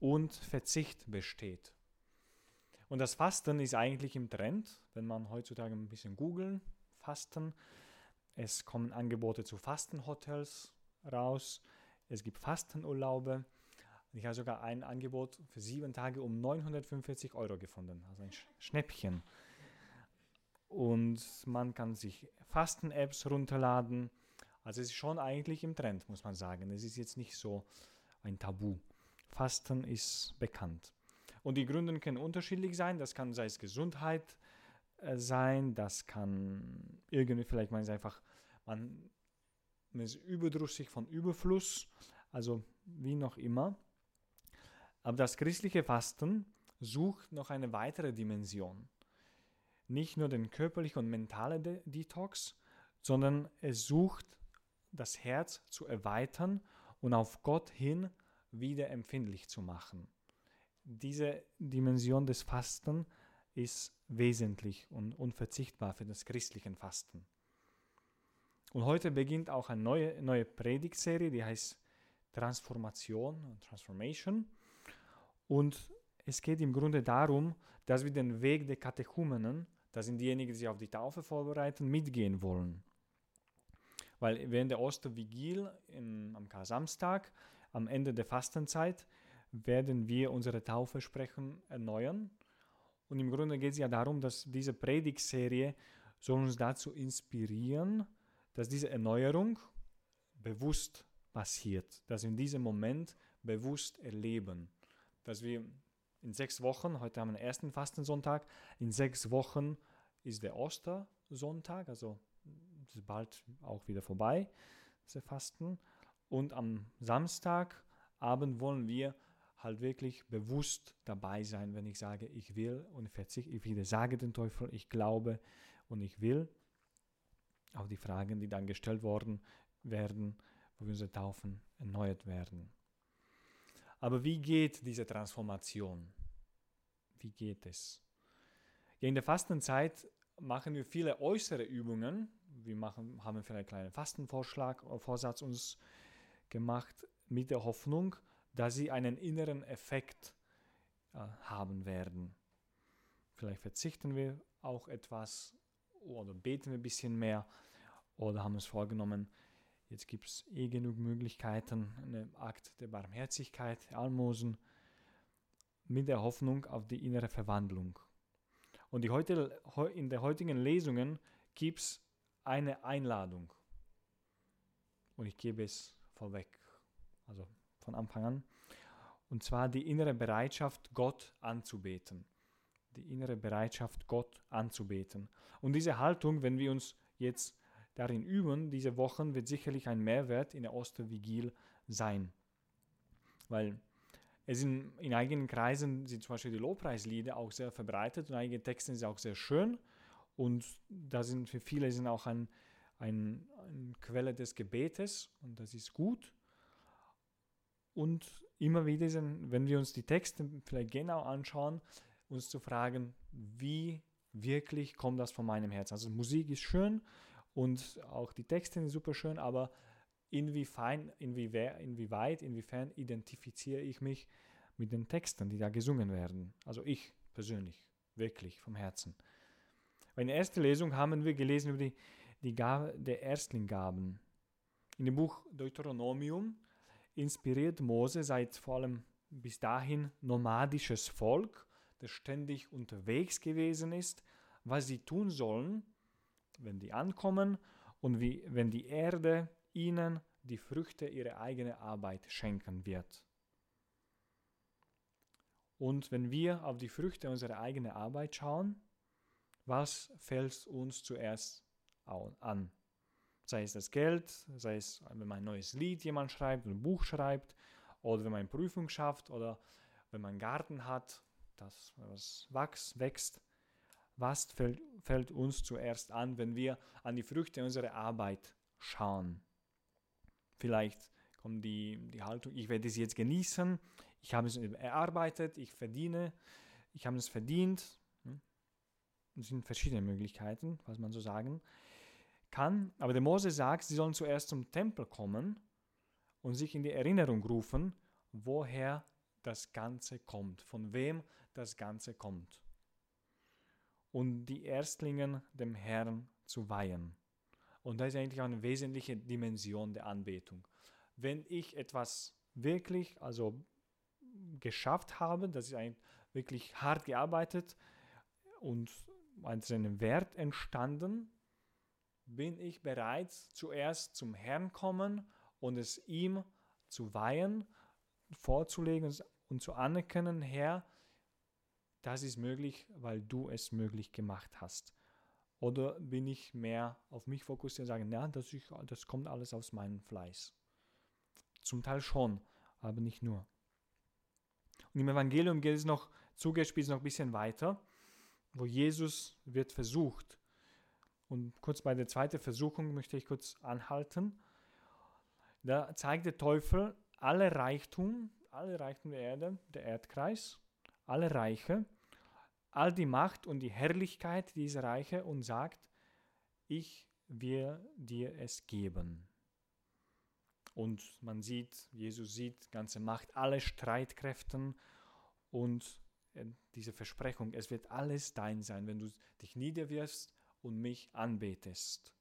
und Verzicht besteht. Und das Fasten ist eigentlich im Trend, wenn man heutzutage ein bisschen googeln, Fasten. Es kommen Angebote zu Fastenhotels raus. Es gibt Fastenurlaube. Ich habe sogar ein Angebot für sieben Tage um 945 Euro gefunden. Also ein Schnäppchen. Und man kann sich Fasten-Apps runterladen. Also es ist schon eigentlich im Trend, muss man sagen. Es ist jetzt nicht so ein Tabu. Fasten ist bekannt. Und die Gründe können unterschiedlich sein. Das kann sei es Gesundheit äh, sein, das kann irgendwie vielleicht man ist einfach man, ist überdrüssig von Überfluss, also wie noch immer. Aber das christliche Fasten sucht noch eine weitere Dimension. Nicht nur den körperlichen und mentalen De Detox, sondern es sucht das Herz zu erweitern und auf Gott hin wieder empfindlich zu machen. Diese Dimension des Fasten ist wesentlich und unverzichtbar für das christliche Fasten. Und heute beginnt auch eine neue, neue Predigtserie, die heißt Transformation, Transformation. Und es geht im Grunde darum, dass wir den Weg der Katechumenen, das sind diejenigen, die sich auf die Taufe vorbereiten, mitgehen wollen. Weil während der Ostervigil im, am Kar-Samstag, am Ende der Fastenzeit, werden wir unsere Taufversprechen erneuern. Und im Grunde geht es ja darum, dass diese Predigtserie soll uns dazu inspirieren, dass diese Erneuerung bewusst passiert, dass wir in diesem Moment bewusst erleben, dass wir in sechs Wochen, heute haben wir den ersten Fastensonntag, in sechs Wochen ist der Ostersonntag, also ist bald auch wieder vorbei, das Fasten. Und am Samstagabend wollen wir halt wirklich bewusst dabei sein, wenn ich sage, ich will und ich verzichte, ich wieder sage den Teufel, ich glaube und ich will. Auch die Fragen, die dann gestellt worden werden, wo wir unsere Taufen erneuert werden. Aber wie geht diese Transformation? Wie geht es? Ja, in der Fastenzeit machen wir viele äußere Übungen. Wir machen, haben vielleicht einen kleinen Fastenvorschlag, äh, Vorsatz uns gemacht mit der Hoffnung, dass sie einen inneren Effekt äh, haben werden. Vielleicht verzichten wir auch etwas oder beten wir ein bisschen mehr oder haben uns vorgenommen, jetzt gibt es eh genug Möglichkeiten, einen Akt der Barmherzigkeit, Almosen, mit der Hoffnung auf die innere Verwandlung. Und die heute, in der heutigen Lesungen gibt es eine Einladung. Und ich gebe es vorweg, also von Anfang an. Und zwar die innere Bereitschaft, Gott anzubeten. Die innere Bereitschaft, Gott anzubeten. Und diese Haltung, wenn wir uns jetzt darin üben, diese Wochen, wird sicherlich ein Mehrwert in der Ostervigil sein. Weil es in, in eigenen Kreisen sind zum Beispiel die Lobpreislieder auch sehr verbreitet und einige Texte sind auch sehr schön. Und da sind für viele sind auch ein, ein, eine Quelle des Gebetes und das ist gut. Und immer wieder, wenn wir uns die Texte vielleicht genau anschauen, uns zu fragen, wie wirklich kommt das von meinem Herzen. Also Musik ist schön und auch die Texte sind super schön, aber inwiefern, inwieweit, inwiefern identifiziere ich mich mit den Texten, die da gesungen werden. Also ich persönlich, wirklich vom Herzen. In der ersten Lesung haben wir gelesen über die, die Gabe der Erstlingsgaben. In dem Buch Deuteronomium inspiriert Mose seit vor allem bis dahin nomadisches Volk, das ständig unterwegs gewesen ist, was sie tun sollen, wenn die ankommen und wie, wenn die Erde ihnen die Früchte ihrer eigenen Arbeit schenken wird. Und wenn wir auf die Früchte unserer eigenen Arbeit schauen, was fällt uns zuerst an? Sei es das Geld, sei es, wenn man ein neues Lied jemand schreibt, ein Buch schreibt, oder wenn man eine Prüfung schafft, oder wenn man einen Garten hat, das was wächst, wächst. Was fällt, fällt uns zuerst an, wenn wir an die Früchte unserer Arbeit schauen? Vielleicht kommt die, die Haltung, ich werde es jetzt genießen, ich habe es erarbeitet, ich verdiene, ich habe es verdient. Hm? Es sind verschiedene Möglichkeiten, was man so sagen kann. Aber der Mose sagt, sie sollen zuerst zum Tempel kommen und sich in die Erinnerung rufen, woher das Ganze kommt, von wem das Ganze kommt. Und die Erstlingen dem Herrn zu weihen. Und das ist eigentlich eine wesentliche Dimension der Anbetung. Wenn ich etwas wirklich, also geschafft habe, das ist eigentlich wirklich hart gearbeitet und einen Wert entstanden, bin ich bereit, zuerst zum Herrn kommen und es ihm zu weihen, vorzulegen und zu anerkennen, Herr, das ist möglich, weil du es möglich gemacht hast. Oder bin ich mehr auf mich fokussiert und sage, ja, das, ich, das kommt alles aus meinem Fleiß. Zum Teil schon, aber nicht nur. Und im Evangelium geht es noch, zugespitzt noch ein bisschen weiter, wo Jesus wird versucht. Und kurz bei der zweiten Versuchung möchte ich kurz anhalten. Da zeigt der Teufel alle Reichtum, alle Reichtum der Erde, der Erdkreis, alle Reiche, all die Macht und die Herrlichkeit dieser Reiche und sagt, ich will dir es geben. Und man sieht, Jesus sieht ganze Macht, alle Streitkräften und äh, diese Versprechung, es wird alles dein sein, wenn du dich niederwirfst und mich anbetest.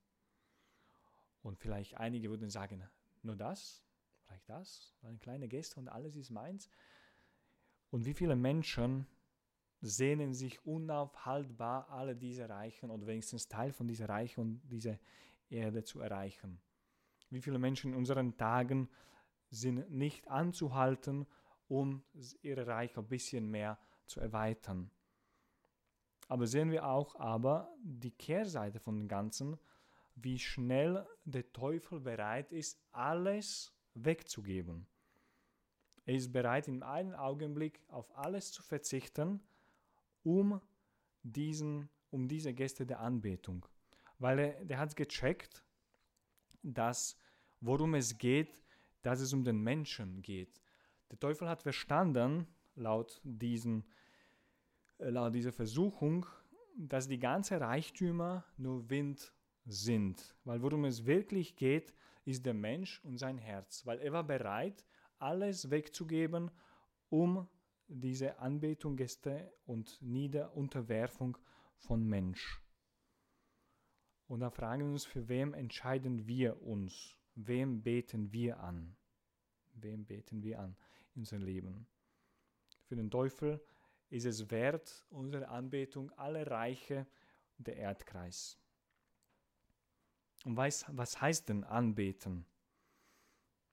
Und vielleicht einige würden sagen, nur das, reicht das, eine kleine Geste und alles ist meins. Und wie viele Menschen sehnen sich unaufhaltbar, alle diese Reichen oder wenigstens Teil von dieser Reiche und dieser Erde zu erreichen. Wie viele Menschen in unseren Tagen sind nicht anzuhalten, um ihre Reiche ein bisschen mehr zu erweitern. Aber sehen wir auch aber die Kehrseite von dem Ganzen, wie schnell der Teufel bereit ist, alles wegzugeben. Er ist bereit, in einem Augenblick auf alles zu verzichten, um, diesen, um diese Gäste der Anbetung. Weil er der hat gecheckt, dass worum es geht, dass es um den Menschen geht. Der Teufel hat verstanden, laut, diesen, laut dieser Versuchung, dass die ganzen Reichtümer nur Wind sind. Weil worum es wirklich geht, ist der Mensch und sein Herz. Weil er war bereit, alles wegzugeben, um diese Anbetung, Gäste und Niederunterwerfung von Mensch. Und da fragen wir uns, für wem entscheiden wir uns? Wem beten wir an? Wem beten wir an in unserem Leben? Für den Teufel ist es wert, unsere Anbetung, alle Reiche der Erdkreis. Und was, was heißt denn anbeten?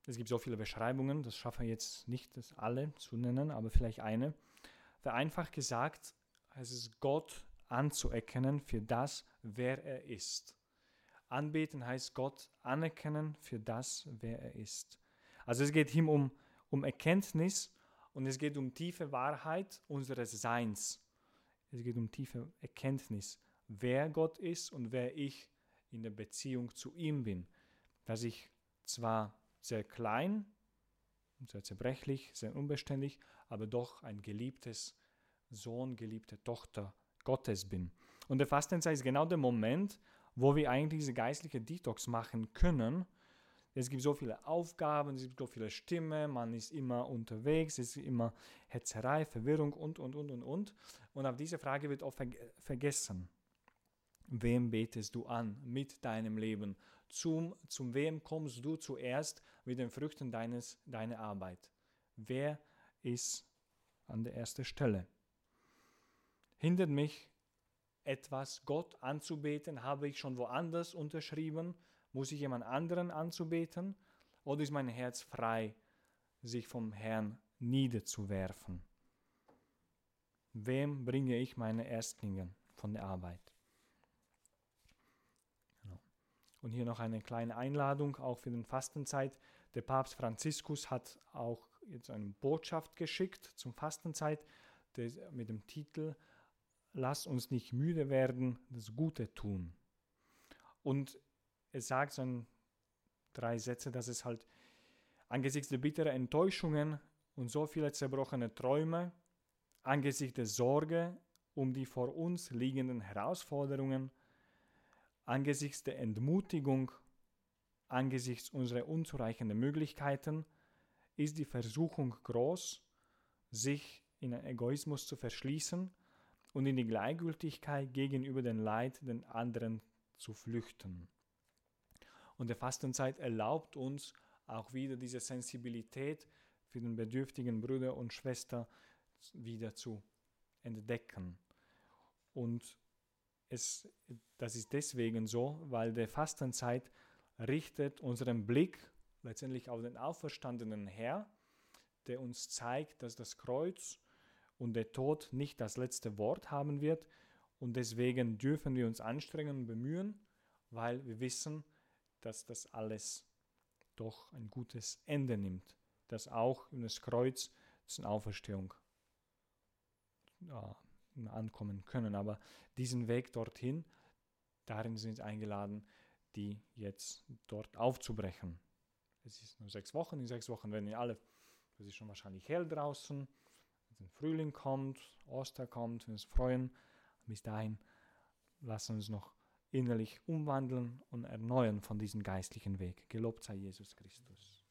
Es gibt so viele Beschreibungen, das schaffen wir jetzt nicht, das alle zu nennen, aber vielleicht eine. Vereinfacht gesagt, heißt es Gott anzuerkennen für das, wer er ist. Anbeten heißt Gott anerkennen für das, wer er ist. Also es geht ihm um, um Erkenntnis und es geht um tiefe Wahrheit unseres Seins. Es geht um tiefe Erkenntnis, wer Gott ist und wer ich in der Beziehung zu ihm bin. Dass ich zwar sehr klein, sehr zerbrechlich, sehr unbeständig, aber doch ein geliebtes Sohn, geliebte Tochter Gottes bin. Und der Fastenzeit ist genau der Moment, wo wir eigentlich diese geistliche Detox machen können. Es gibt so viele Aufgaben, es gibt so viele Stimmen, man ist immer unterwegs, es ist immer Hetzerei, Verwirrung und, und, und, und, und. Und auf diese Frage wird oft vergessen. Wem betest du an mit deinem Leben? Zum, zum wem kommst du zuerst mit den Früchten deines, deiner Arbeit? Wer ist an der ersten Stelle? Hindert mich etwas Gott anzubeten? Habe ich schon woanders unterschrieben? Muss ich jemand anderen anzubeten? Oder ist mein Herz frei, sich vom Herrn niederzuwerfen? Wem bringe ich meine Erstlinge von der Arbeit? Und hier noch eine kleine Einladung, auch für den Fastenzeit. Der Papst Franziskus hat auch jetzt eine Botschaft geschickt zum Fastenzeit mit dem Titel Lass uns nicht müde werden, das Gute tun. Und es sagt so in drei Sätze, dass es halt angesichts der bitteren Enttäuschungen und so viele zerbrochene Träume, angesichts der Sorge um die vor uns liegenden Herausforderungen, angesichts der Entmutigung, angesichts unserer unzureichenden Möglichkeiten, ist die Versuchung groß, sich in Egoismus zu verschließen und in die Gleichgültigkeit gegenüber dem Leid den anderen zu flüchten. Und die Fastenzeit erlaubt uns auch wieder diese Sensibilität für den bedürftigen Bruder und Schwester wieder zu entdecken. Und es, das ist deswegen so, weil die Fastenzeit richtet unseren Blick letztendlich auf den auferstandenen Herr, der uns zeigt, dass das Kreuz und der Tod nicht das letzte Wort haben wird. Und deswegen dürfen wir uns anstrengen und bemühen, weil wir wissen, dass das alles doch ein gutes Ende nimmt, dass auch das Kreuz zur Auferstehung ja, ankommen können. Aber diesen Weg dorthin, darin sind sie eingeladen, die jetzt dort aufzubrechen. Es ist nur sechs Wochen, in sechs Wochen werden wir alle, es ist schon wahrscheinlich hell draußen, wenn Frühling kommt, Oster kommt, wir uns freuen. Bis dahin lassen uns noch innerlich umwandeln und erneuern von diesem geistlichen Weg. Gelobt sei Jesus Christus.